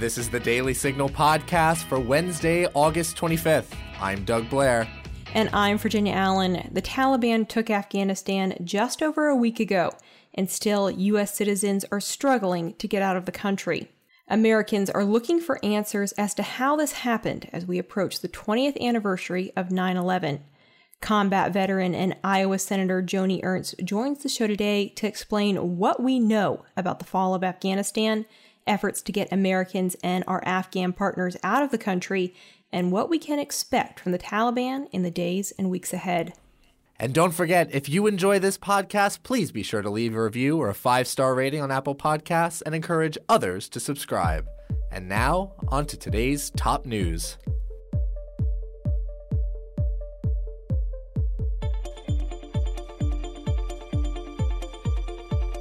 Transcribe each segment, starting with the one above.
This is the Daily Signal podcast for Wednesday, August 25th. I'm Doug Blair. And I'm Virginia Allen. The Taliban took Afghanistan just over a week ago, and still, U.S. citizens are struggling to get out of the country. Americans are looking for answers as to how this happened as we approach the 20th anniversary of 9 11. Combat veteran and Iowa Senator Joni Ernst joins the show today to explain what we know about the fall of Afghanistan, efforts to get Americans and our Afghan partners out of the country, and what we can expect from the Taliban in the days and weeks ahead. And don't forget, if you enjoy this podcast, please be sure to leave a review or a five star rating on Apple Podcasts and encourage others to subscribe. And now, on to today's top news.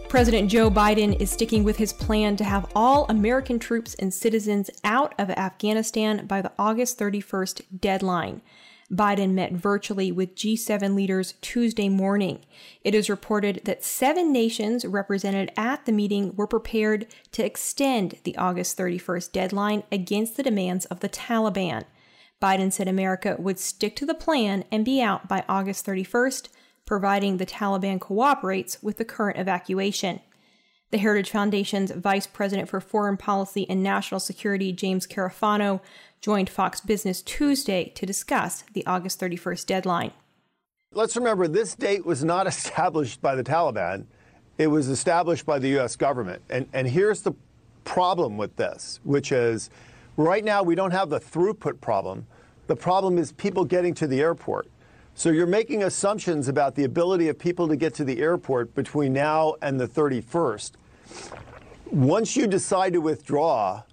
President Joe Biden is sticking with his plan to have all American troops and citizens out of Afghanistan by the August 31st deadline. Biden met virtually with G7 leaders Tuesday morning. It is reported that seven nations represented at the meeting were prepared to extend the August 31st deadline against the demands of the Taliban. Biden said America would stick to the plan and be out by August 31st providing the Taliban cooperates with the current evacuation. The Heritage Foundation's Vice President for Foreign Policy and National Security, James Carafano, joined Fox Business Tuesday to discuss the August 31st deadline. Let's remember this date was not established by the Taliban, it was established by the U.S. government. And, and here's the problem with this, which is right now we don't have the throughput problem. The problem is people getting to the airport. So you're making assumptions about the ability of people to get to the airport between now and the 31st. Once you decide to withdraw,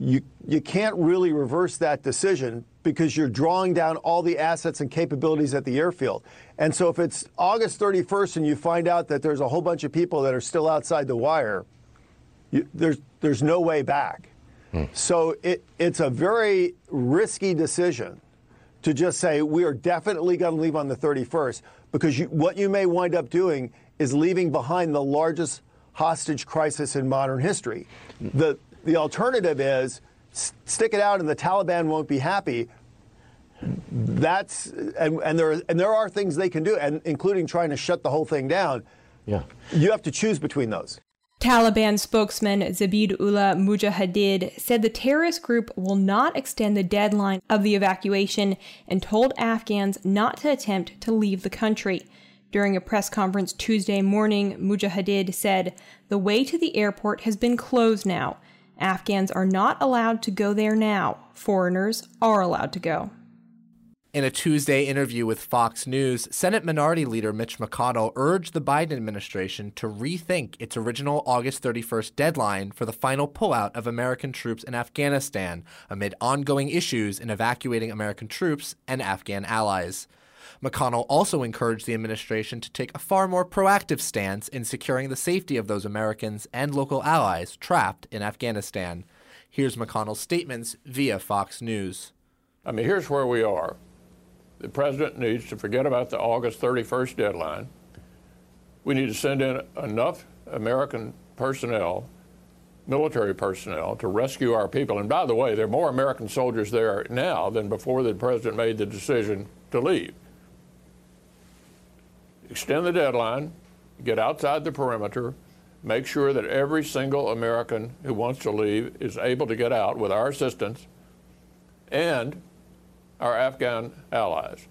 you, you can't really reverse that decision because you're drawing down all the assets and capabilities at the airfield. And so if it's August 31st and you find out that there's a whole bunch of people that are still outside the wire, you, there's, there's no way back. Hmm. So it, it's a very risky decision to just say we are definitely going to leave on the 31st because you, what you may wind up doing is leaving behind the largest hostage crisis in modern history. The, the alternative is stick it out and the Taliban won't be happy. That's and, and there and there are things they can do, and including trying to shut the whole thing down. Yeah, you have to choose between those. Taliban spokesman Zabihullah Mujahideen said the terrorist group will not extend the deadline of the evacuation and told Afghans not to attempt to leave the country. During a press conference Tuesday morning, Mujahideen said, The way to the airport has been closed now. Afghans are not allowed to go there now. Foreigners are allowed to go. In a Tuesday interview with Fox News, Senate Minority Leader Mitch McConnell urged the Biden administration to rethink its original August 31st deadline for the final pullout of American troops in Afghanistan amid ongoing issues in evacuating American troops and Afghan allies. McConnell also encouraged the administration to take a far more proactive stance in securing the safety of those Americans and local allies trapped in Afghanistan. Here's McConnell's statements via Fox News. I mean, here's where we are the president needs to forget about the August 31st deadline. We need to send in enough American personnel, military personnel, to rescue our people. And by the way, there are more American soldiers there now than before the president made the decision to leave. Extend the deadline, get outside the perimeter, make sure that every single American who wants to leave is able to get out with our assistance, and our Afghan allies.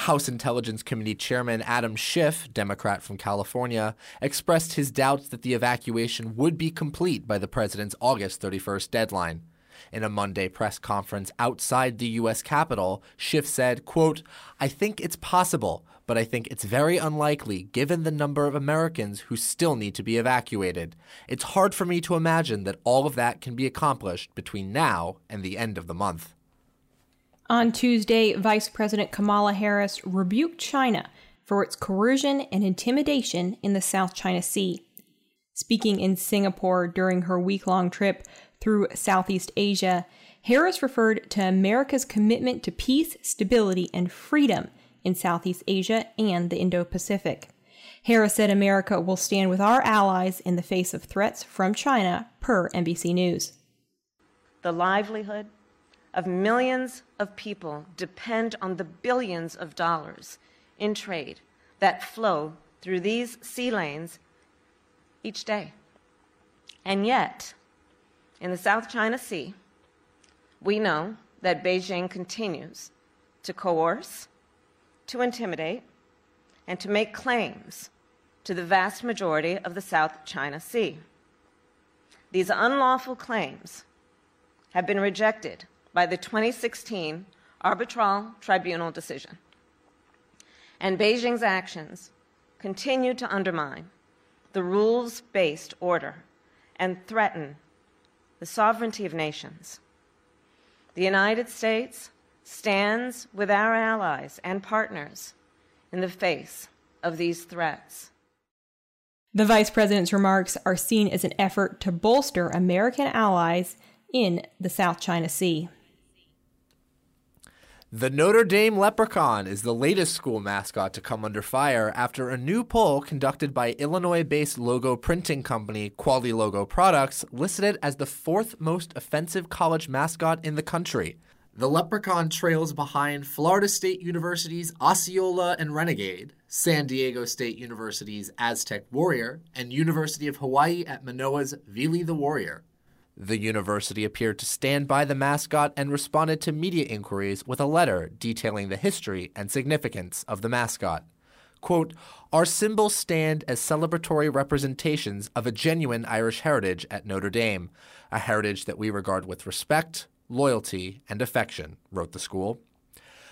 House Intelligence Committee Chairman Adam Schiff, Democrat from California, expressed his doubts that the evacuation would be complete by the president's August 31st deadline. In a Monday press conference outside the U.S. Capitol, Schiff said, quote, I think it's possible, but I think it's very unlikely given the number of Americans who still need to be evacuated. It's hard for me to imagine that all of that can be accomplished between now and the end of the month. On Tuesday, Vice President Kamala Harris rebuked China for its coercion and intimidation in the South China Sea. Speaking in Singapore during her week long trip through Southeast Asia, Harris referred to America's commitment to peace, stability, and freedom in Southeast Asia and the Indo Pacific. Harris said America will stand with our allies in the face of threats from China, per NBC News. the livelihood of millions of people depend on the billions of dollars in trade that flow through these sea lanes each day. And yet, in the South China Sea, we know that Beijing continues to coerce, to intimidate, and to make claims to the vast majority of the South China Sea. These unlawful claims have been rejected by the 2016 Arbitral Tribunal decision. And Beijing's actions continue to undermine the rules based order and threaten the sovereignty of nations. The United States stands with our allies and partners in the face of these threats. The vice president's remarks are seen as an effort to bolster American allies in the South China Sea. The Notre Dame Leprechaun is the latest school mascot to come under fire after a new poll conducted by Illinois based logo printing company Quality Logo Products listed it as the fourth most offensive college mascot in the country. The Leprechaun trails behind Florida State University's Osceola and Renegade, San Diego State University's Aztec Warrior, and University of Hawaii at Manoa's Vili the Warrior. The university appeared to stand by the mascot and responded to media inquiries with a letter detailing the history and significance of the mascot. Quote, Our symbols stand as celebratory representations of a genuine Irish heritage at Notre Dame, a heritage that we regard with respect, loyalty, and affection, wrote the school.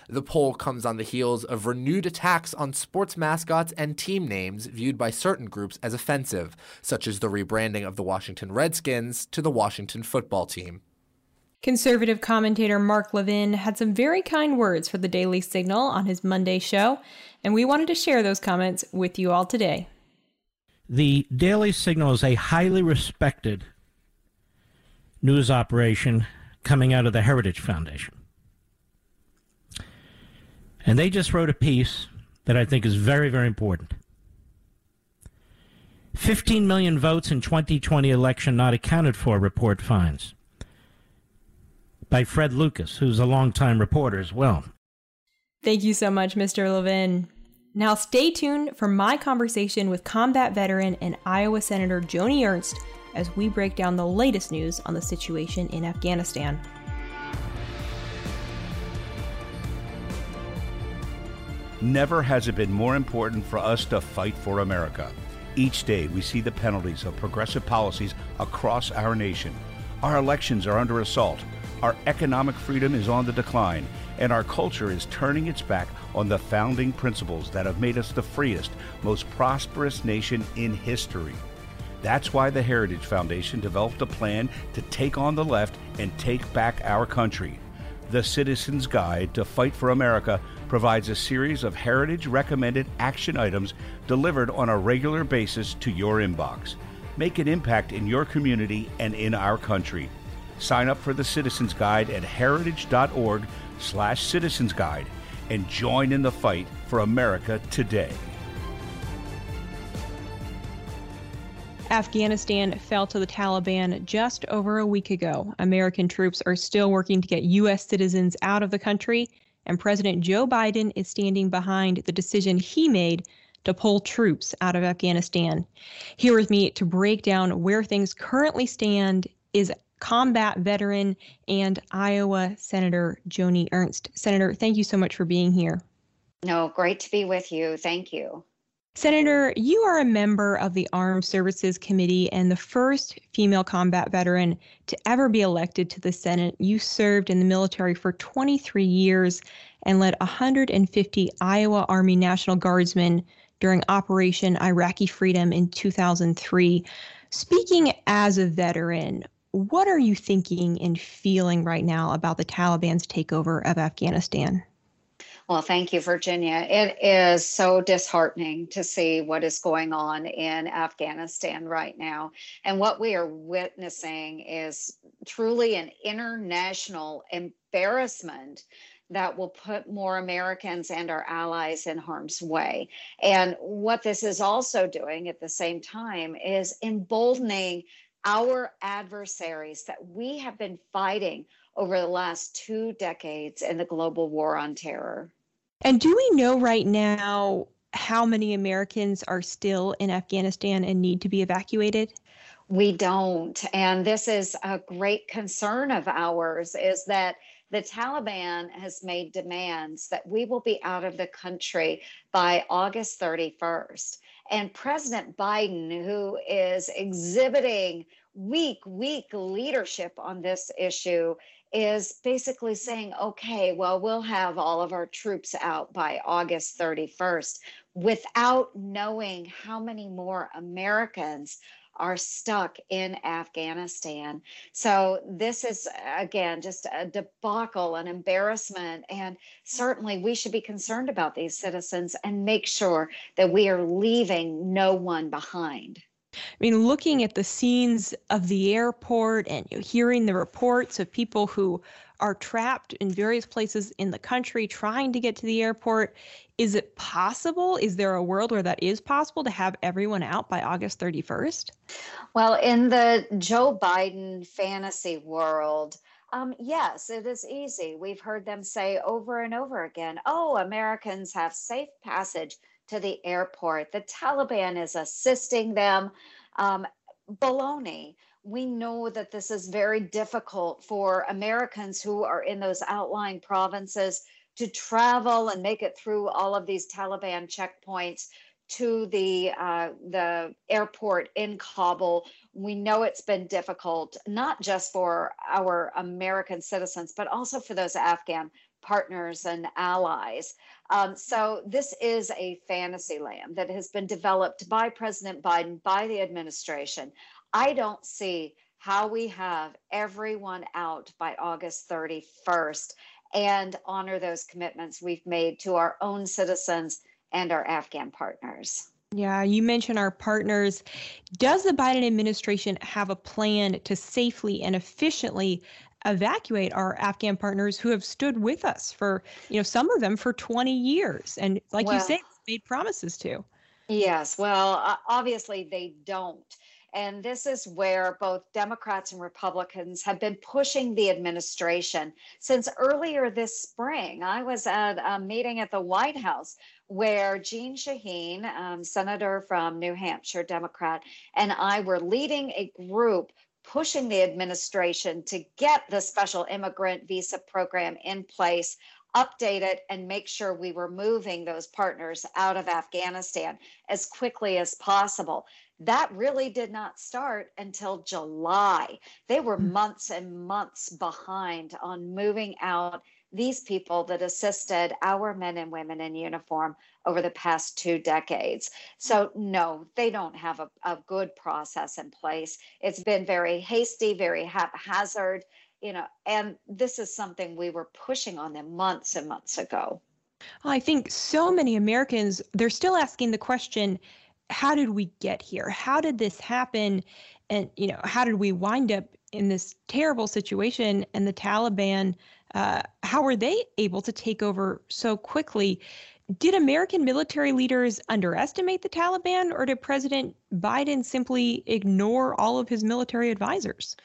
The poll comes on the heels of renewed attacks on sports mascots and team names viewed by certain groups as offensive, such as the rebranding of the Washington Redskins to the Washington football team. Conservative commentator Mark Levin had some very kind words for the Daily Signal on his Monday show, and we wanted to share those comments with you all today. The Daily Signal is a highly respected news operation coming out of the Heritage Foundation. And they just wrote a piece that I think is very, very important. 15 million votes in 2020 election not accounted for, report finds. By Fred Lucas, who's a longtime reporter as well. Thank you so much, Mr. Levin. Now, stay tuned for my conversation with combat veteran and Iowa Senator Joni Ernst as we break down the latest news on the situation in Afghanistan. Never has it been more important for us to fight for America. Each day we see the penalties of progressive policies across our nation. Our elections are under assault. Our economic freedom is on the decline. And our culture is turning its back on the founding principles that have made us the freest, most prosperous nation in history. That's why the Heritage Foundation developed a plan to take on the left and take back our country. The Citizen's Guide to Fight for America provides a series of heritage recommended action items delivered on a regular basis to your inbox. Make an impact in your community and in our country. Sign up for the Citizens Guide at heritage.org slash citizens guide and join in the fight for America today. Afghanistan fell to the Taliban just over a week ago. American troops are still working to get U.S. citizens out of the country and President Joe Biden is standing behind the decision he made to pull troops out of Afghanistan. Here with me to break down where things currently stand is combat veteran and Iowa Senator Joni Ernst. Senator, thank you so much for being here. No, great to be with you. Thank you. Senator, you are a member of the Armed Services Committee and the first female combat veteran to ever be elected to the Senate. You served in the military for 23 years and led 150 Iowa Army National Guardsmen during Operation Iraqi Freedom in 2003. Speaking as a veteran, what are you thinking and feeling right now about the Taliban's takeover of Afghanistan? Well, thank you, Virginia. It is so disheartening to see what is going on in Afghanistan right now. And what we are witnessing is truly an international embarrassment that will put more Americans and our allies in harm's way. And what this is also doing at the same time is emboldening our adversaries that we have been fighting over the last two decades in the global war on terror. And do we know right now how many Americans are still in Afghanistan and need to be evacuated? We don't. And this is a great concern of ours is that the Taliban has made demands that we will be out of the country by August 31st. And President Biden, who is exhibiting weak, weak leadership on this issue, is basically saying, okay, well, we'll have all of our troops out by August 31st without knowing how many more Americans are stuck in Afghanistan. So, this is again just a debacle, an embarrassment. And certainly we should be concerned about these citizens and make sure that we are leaving no one behind. I mean, looking at the scenes of the airport and you know, hearing the reports of people who are trapped in various places in the country trying to get to the airport. Is it possible? Is there a world where that is possible to have everyone out by August 31st? Well, in the Joe Biden fantasy world, um, yes, it is easy. We've heard them say over and over again, oh, Americans have safe passage to the airport. The Taliban is assisting them. Um, baloney we know that this is very difficult for Americans who are in those outlying provinces to travel and make it through all of these Taliban checkpoints to the uh, the airport in Kabul. We know it's been difficult, not just for our American citizens, but also for those Afghan partners and allies. Um, so this is a fantasy land that has been developed by President Biden, by the administration. I don't see how we have everyone out by August 31st and honor those commitments we've made to our own citizens and our Afghan partners. Yeah, you mentioned our partners. Does the Biden administration have a plan to safely and efficiently evacuate our Afghan partners who have stood with us for, you know, some of them for 20 years and like well, you said, made promises to? Yes, well, obviously they don't. And this is where both Democrats and Republicans have been pushing the administration since earlier this spring. I was at a meeting at the White House where Jeanne Shaheen, um, Senator from New Hampshire, Democrat, and I were leading a group pushing the administration to get the special immigrant visa program in place update it and make sure we were moving those partners out of Afghanistan as quickly as possible. That really did not start until July. They were hmm. months and months behind on moving out these people that assisted our men and women in uniform over the past two decades. So, no, they don't have a, a good process in place. It's been very hasty, very haphazard you know, and this is something we were pushing on them months and months ago. I think so many Americans, they're still asking the question, how did we get here? How did this happen? And, you know, how did we wind up in this terrible situation? And the Taliban, uh, how were they able to take over so quickly? Did American military leaders underestimate the Taliban, or did President Biden simply ignore all of his military advisors?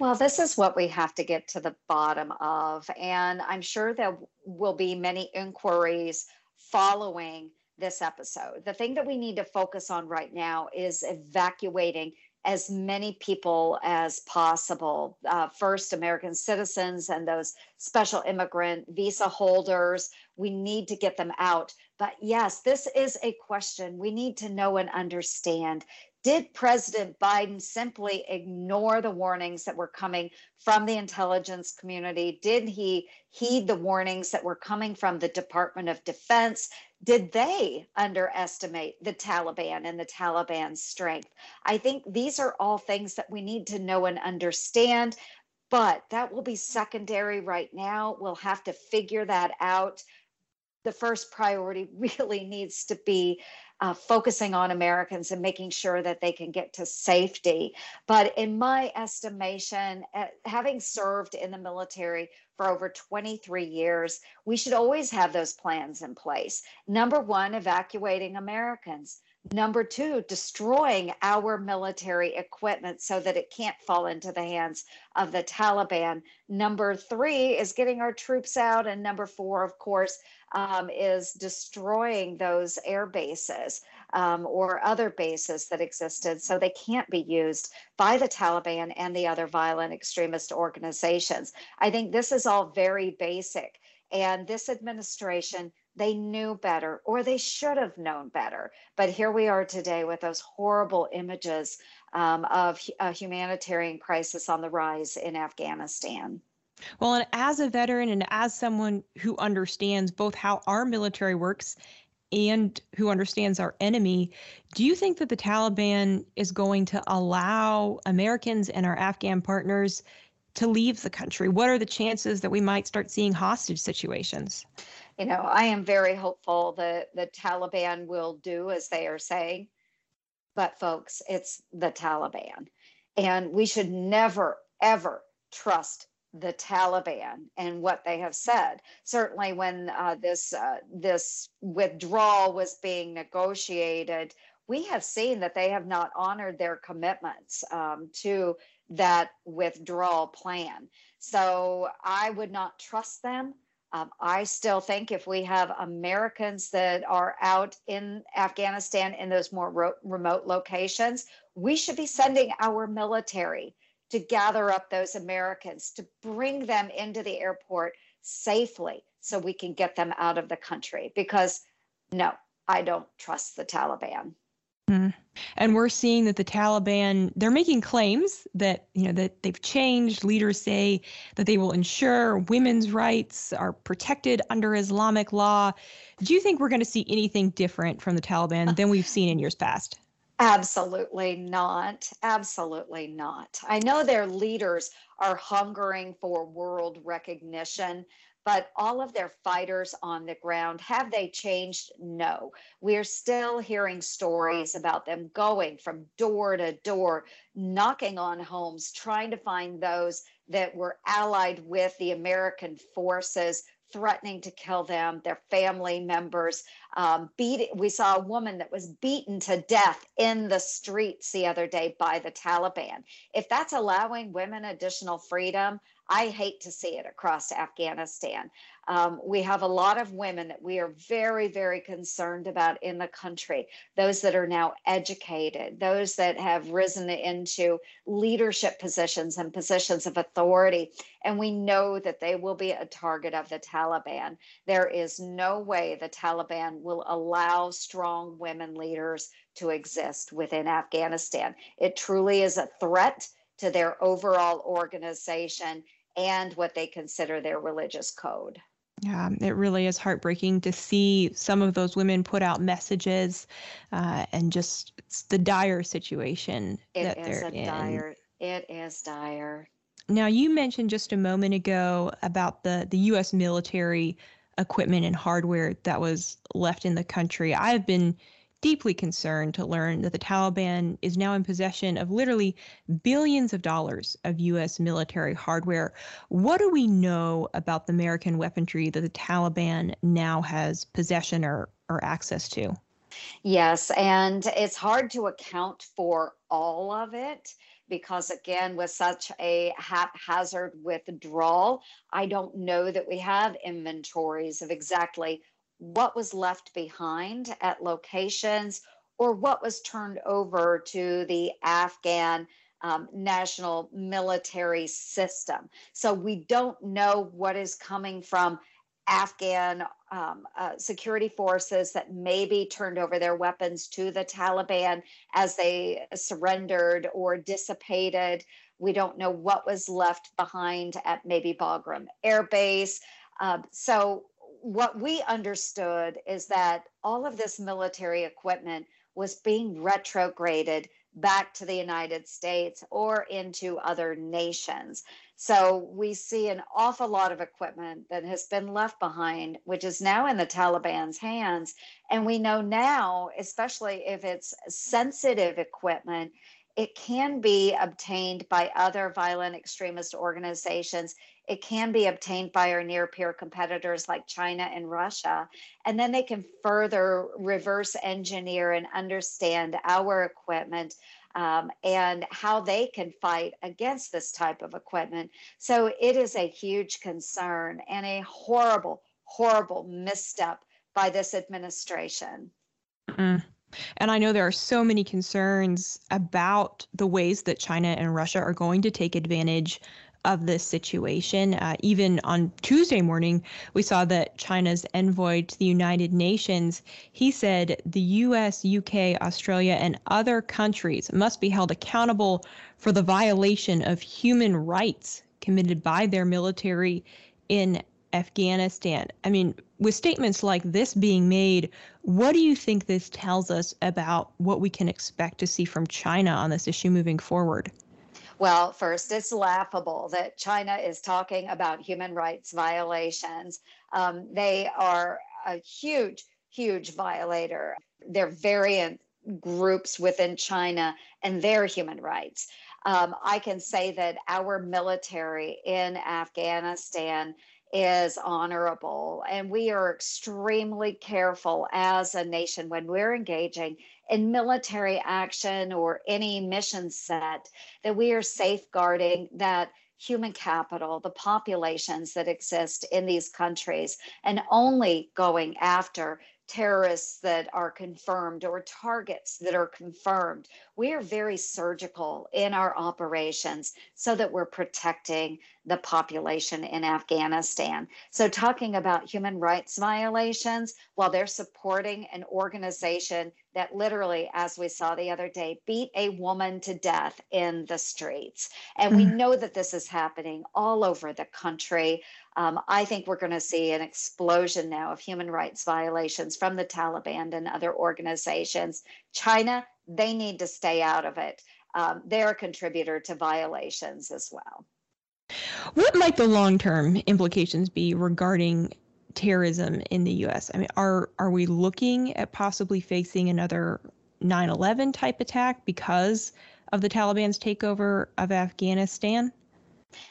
Well, this is what we have to get to the bottom of. And I'm sure there will be many inquiries following this episode. The thing that we need to focus on right now is evacuating as many people as possible. Uh, first, American citizens and those special immigrant visa holders. We need to get them out. But yes, this is a question we need to know and understand. Did President Biden simply ignore the warnings that were coming from the intelligence community? Did he heed the warnings that were coming from the Department of Defense? Did they underestimate the Taliban and the Taliban's strength? I think these are all things that we need to know and understand, but that will be secondary right now. We'll have to figure that out. The first priority really needs to be uh, focusing on Americans and making sure that they can get to safety. But in my estimation, uh, having served in the military for over 23 years, we should always have those plans in place. Number one, evacuating Americans. Number two, destroying our military equipment so that it can't fall into the hands of the Taliban. Number three is getting our troops out. And number four, of course, um, is destroying those air bases um, or other bases that existed so they can't be used by the Taliban and the other violent extremist organizations. I think this is all very basic. And this administration they knew better or they should have known better. But here we are today with those horrible images um, of a humanitarian crisis on the rise in Afghanistan. Well, and as a veteran and as someone who understands both how our military works and who understands our enemy, do you think that the Taliban is going to allow Americans and our Afghan partners to leave the country? What are the chances that we might start seeing hostage situations? you know, I am very hopeful that the Taliban will do as they are saying. But, folks, it's the Taliban. And we should never, ever trust the Taliban and what they have said. Certainly, when uh, this uh, this withdrawal was being negotiated, we have seen that they have not honored their commitments um, to that withdrawal plan. So I would not trust them. Um, I still think if we have Americans that are out in Afghanistan in those more ro- remote locations, we should be sending our military to gather up those Americans, to bring them into the airport safely so we can get them out of the country. Because no, I don't trust the Taliban. Mm. And we're seeing that the Taliban, they're making claims that, you know, that they've changed. Leaders say that they will ensure women's rights are protected under Islamic law. Do you think we're going to see anything different from the Taliban than we've seen in years past? Absolutely not. Absolutely not. I know their leaders are hungering for world recognition, but all of their fighters on the ground have they changed no we're still hearing stories about them going from door to door knocking on homes trying to find those that were allied with the american forces threatening to kill them, their family members. Um, beat, we saw a woman that was beaten to death in the streets the other day by the Taliban. If that's allowing women additional freedom, I hate to see it across Afghanistan. Um, we have a lot of women that we are very, very concerned about in the country. Those that are now educated, those that have risen into leadership positions and positions of authority. And we know that they will be a target of the Taliban. There is no way the Taliban will allow strong women leaders to exist within Afghanistan. It truly is a threat to their overall organization and what they consider their religious code. Yeah, it really is heartbreaking to see some of those women put out messages uh, and just it's the dire situation it that they're in. Dire, it is dire. Now, you mentioned just a moment ago about the, the U.S. military equipment and hardware that was left in the country. I have been deeply concerned to learn that the Taliban is now in possession of literally billions of dollars of U.S. military hardware. What do we know about the American weaponry that the Taliban now has possession or, or access to? Yes, and it's hard to account for all of it because again with such a haphazard withdrawal i don't know that we have inventories of exactly what was left behind at locations or what was turned over to the Afghan um, national military system. So we don't know what is coming from Afghan um, uh, security forces that maybe turned over their weapons to the Taliban as they surrendered or dissipated. We don't know what was left behind at maybe Bagram Air Base. Uh, so what we understood is that all of this military equipment was being retrograded back to the United States or into other nations. So we see an awful lot of equipment that has been left behind, which is now in the Taliban's hands. And we know now, especially if it's sensitive equipment, It can be obtained by other violent extremist organizations. It can be obtained by our near peer competitors like China and Russia. And then they can further reverse engineer and understand our equipment um, and how they can fight against this type of equipment. So it is a huge concern and a horrible, horrible misstep by this administration. Mm. And I know there are so many concerns about the ways that China and Russia are going to take advantage of this situation. Uh, even on Tuesday morning, we saw that China's envoy to the United Nations, he said the US, UK, Australia, and other countries must be held accountable for the violation of human rights committed by their military in Afghanistan. I mean, with statements like this being made, what do you think this tells us about what we can expect to see from China on this issue moving forward? Well, first, it's laughable that China is talking about human rights violations. Um, they are a huge, huge violator. They're variant groups within China and their human rights. Um, I can say that our military in Afghanistan is honorable. And we are extremely careful as a nation when we're engaging in military action or any mission set that we are safeguarding that human capital, the populations that exist in these countries, and only going after terrorists that are confirmed or targets that are confirmed. We are very surgical in our operations so that we're protecting the population in Afghanistan. So, talking about human rights violations, while they're supporting an organization that literally, as we saw the other day, beat a woman to death in the streets. And we mm. know that this is happening all over the country. Um, I think we're going to see an explosion now of human rights violations from the Taliban and other organizations. China, they need to stay out of it. Um, they're a contributor to violations as well. What might the long term implications be regarding terrorism in the U.S.? I mean, are are we looking at possibly facing another 9/11 type attack because of the Taliban's takeover of Afghanistan?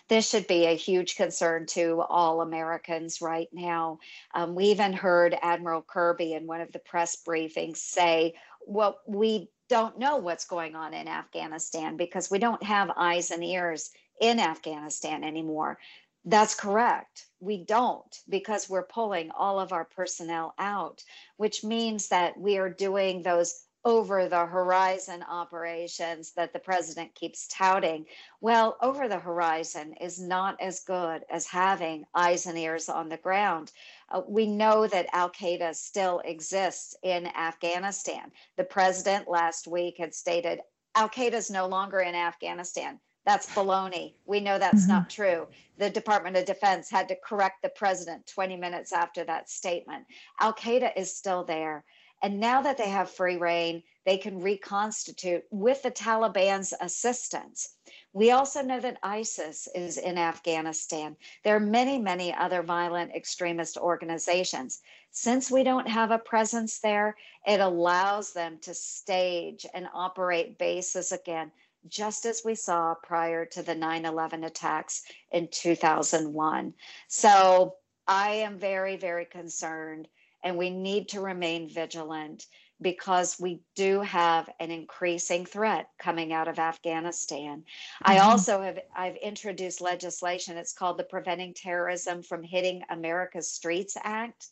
This should be a huge concern to all Americans right now. Um, we even heard Admiral Kirby in one of the press briefings say, well, we don't know what's going on in Afghanistan because we don't have eyes and ears in Afghanistan anymore. That's correct. We don't because we're pulling all of our personnel out, which means that we are doing those over the horizon operations that the president keeps touting. Well, over the horizon is not as good as having eyes and ears on the ground. Uh, we know that Al Qaeda still exists in Afghanistan. The president last week had stated Al Qaeda is no longer in Afghanistan. That's baloney. We know that's mm-hmm. not true. The Department of Defense had to correct the president 20 minutes after that statement. Al Qaeda is still there. And now that they have free reign, they can reconstitute with the Taliban's assistance. We also know that ISIS is in Afghanistan. There are many, many other violent extremist organizations. Since we don't have a presence there, it allows them to stage and operate bases again, just as we saw prior to the 9 11 attacks in 2001. So I am very, very concerned and we need to remain vigilant because we do have an increasing threat coming out of Afghanistan. Mm-hmm. I also have I've introduced legislation. It's called the Preventing Terrorism from Hitting America's Streets Act.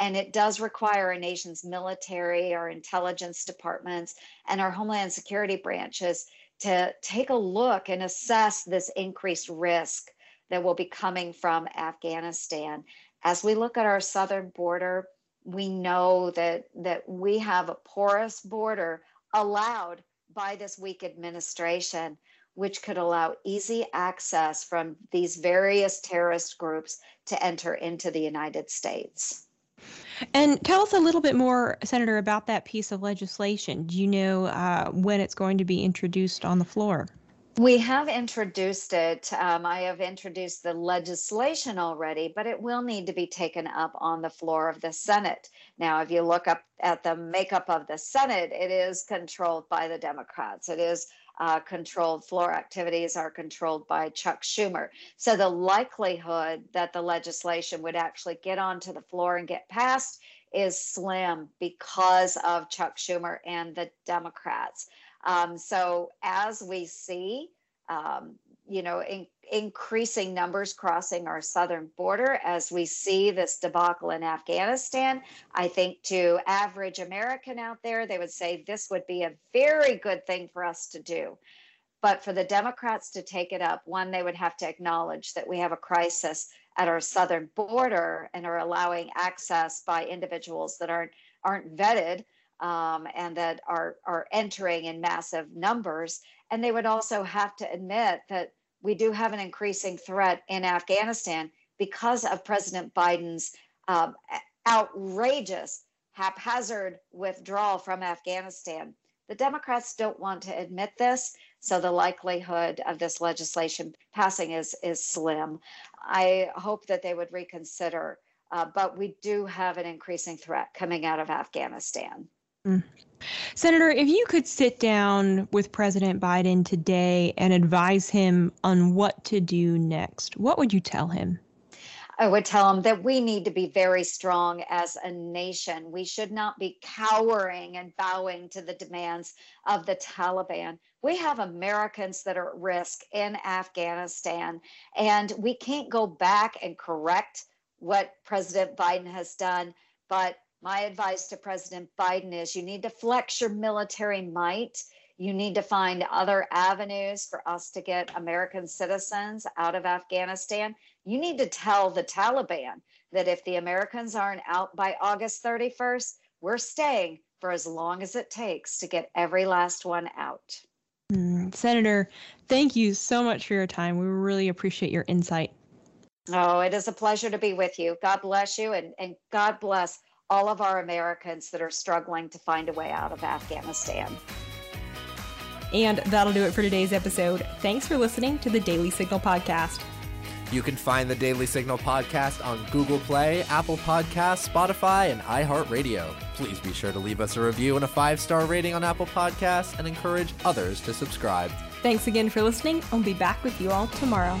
And it does require a nation's military, our intelligence departments, and our homeland security branches to take a look and assess this increased risk that will be coming from Afghanistan. As we look at our southern border, we know that that we have a porous border allowed by this weak administration which could allow easy access from these various terrorist groups to enter into the United States. And tell us a little bit more, Senator, about that piece of legislation. Do you know uh, when it's going to be introduced on the floor? We have introduced it. Um, I have introduced the legislation already, but it will need to be taken up on the floor of the Senate. Now, if you look up at the makeup of the Senate, it is controlled by the Democrats. It is uh, controlled floor activities are controlled by Chuck Schumer. So the likelihood that the legislation would actually get onto the floor and get passed is slim because of Chuck Schumer and the Democrats. Um, so as we see, um, you know, in, increasing numbers crossing our southern border as we see this debacle in Afghanistan. I think to average American out there, they would say this would be a very good thing for us to do. But for the Democrats to take it up, one, they would have to acknowledge that we have a crisis at our southern border and are allowing access by individuals that aren't aren't vetted um, and that are are entering in massive numbers. And they would also have to admit that we do have an increasing threat in Afghanistan because of President Biden's um, outrageous, haphazard withdrawal from Afghanistan. The Democrats don't want to admit this, so the likelihood of this legislation passing is, is slim. I hope that they would reconsider, uh, but we do have an increasing threat coming out of Afghanistan. Senator, if you could sit down with President Biden today and advise him on what to do next, what would you tell him? I would tell him that we need to be very strong as a nation. We should not be cowering and bowing to the demands of the Taliban. We have Americans that are at risk in Afghanistan, and we can't go back and correct what President Biden has done. But my advice to President Biden is you need to flex your military might. You need to find other avenues for us to get American citizens out of Afghanistan. You need to tell the Taliban that if the Americans aren't out by August 31st, we're staying for as long as it takes to get every last one out. Mm, Senator, thank you so much for your time. We really appreciate your insight. Oh, it is a pleasure to be with you. God bless you and, and God bless all of our Americans that are struggling to find a way out of Afghanistan. And that'll do it for today's episode. Thanks for listening to the Daily Signal Podcast. You can find the Daily Signal podcast on Google Play, Apple Podcasts, Spotify, and iHeartRadio. Please be sure to leave us a review and a five star rating on Apple Podcasts and encourage others to subscribe. Thanks again for listening. I'll be back with you all tomorrow.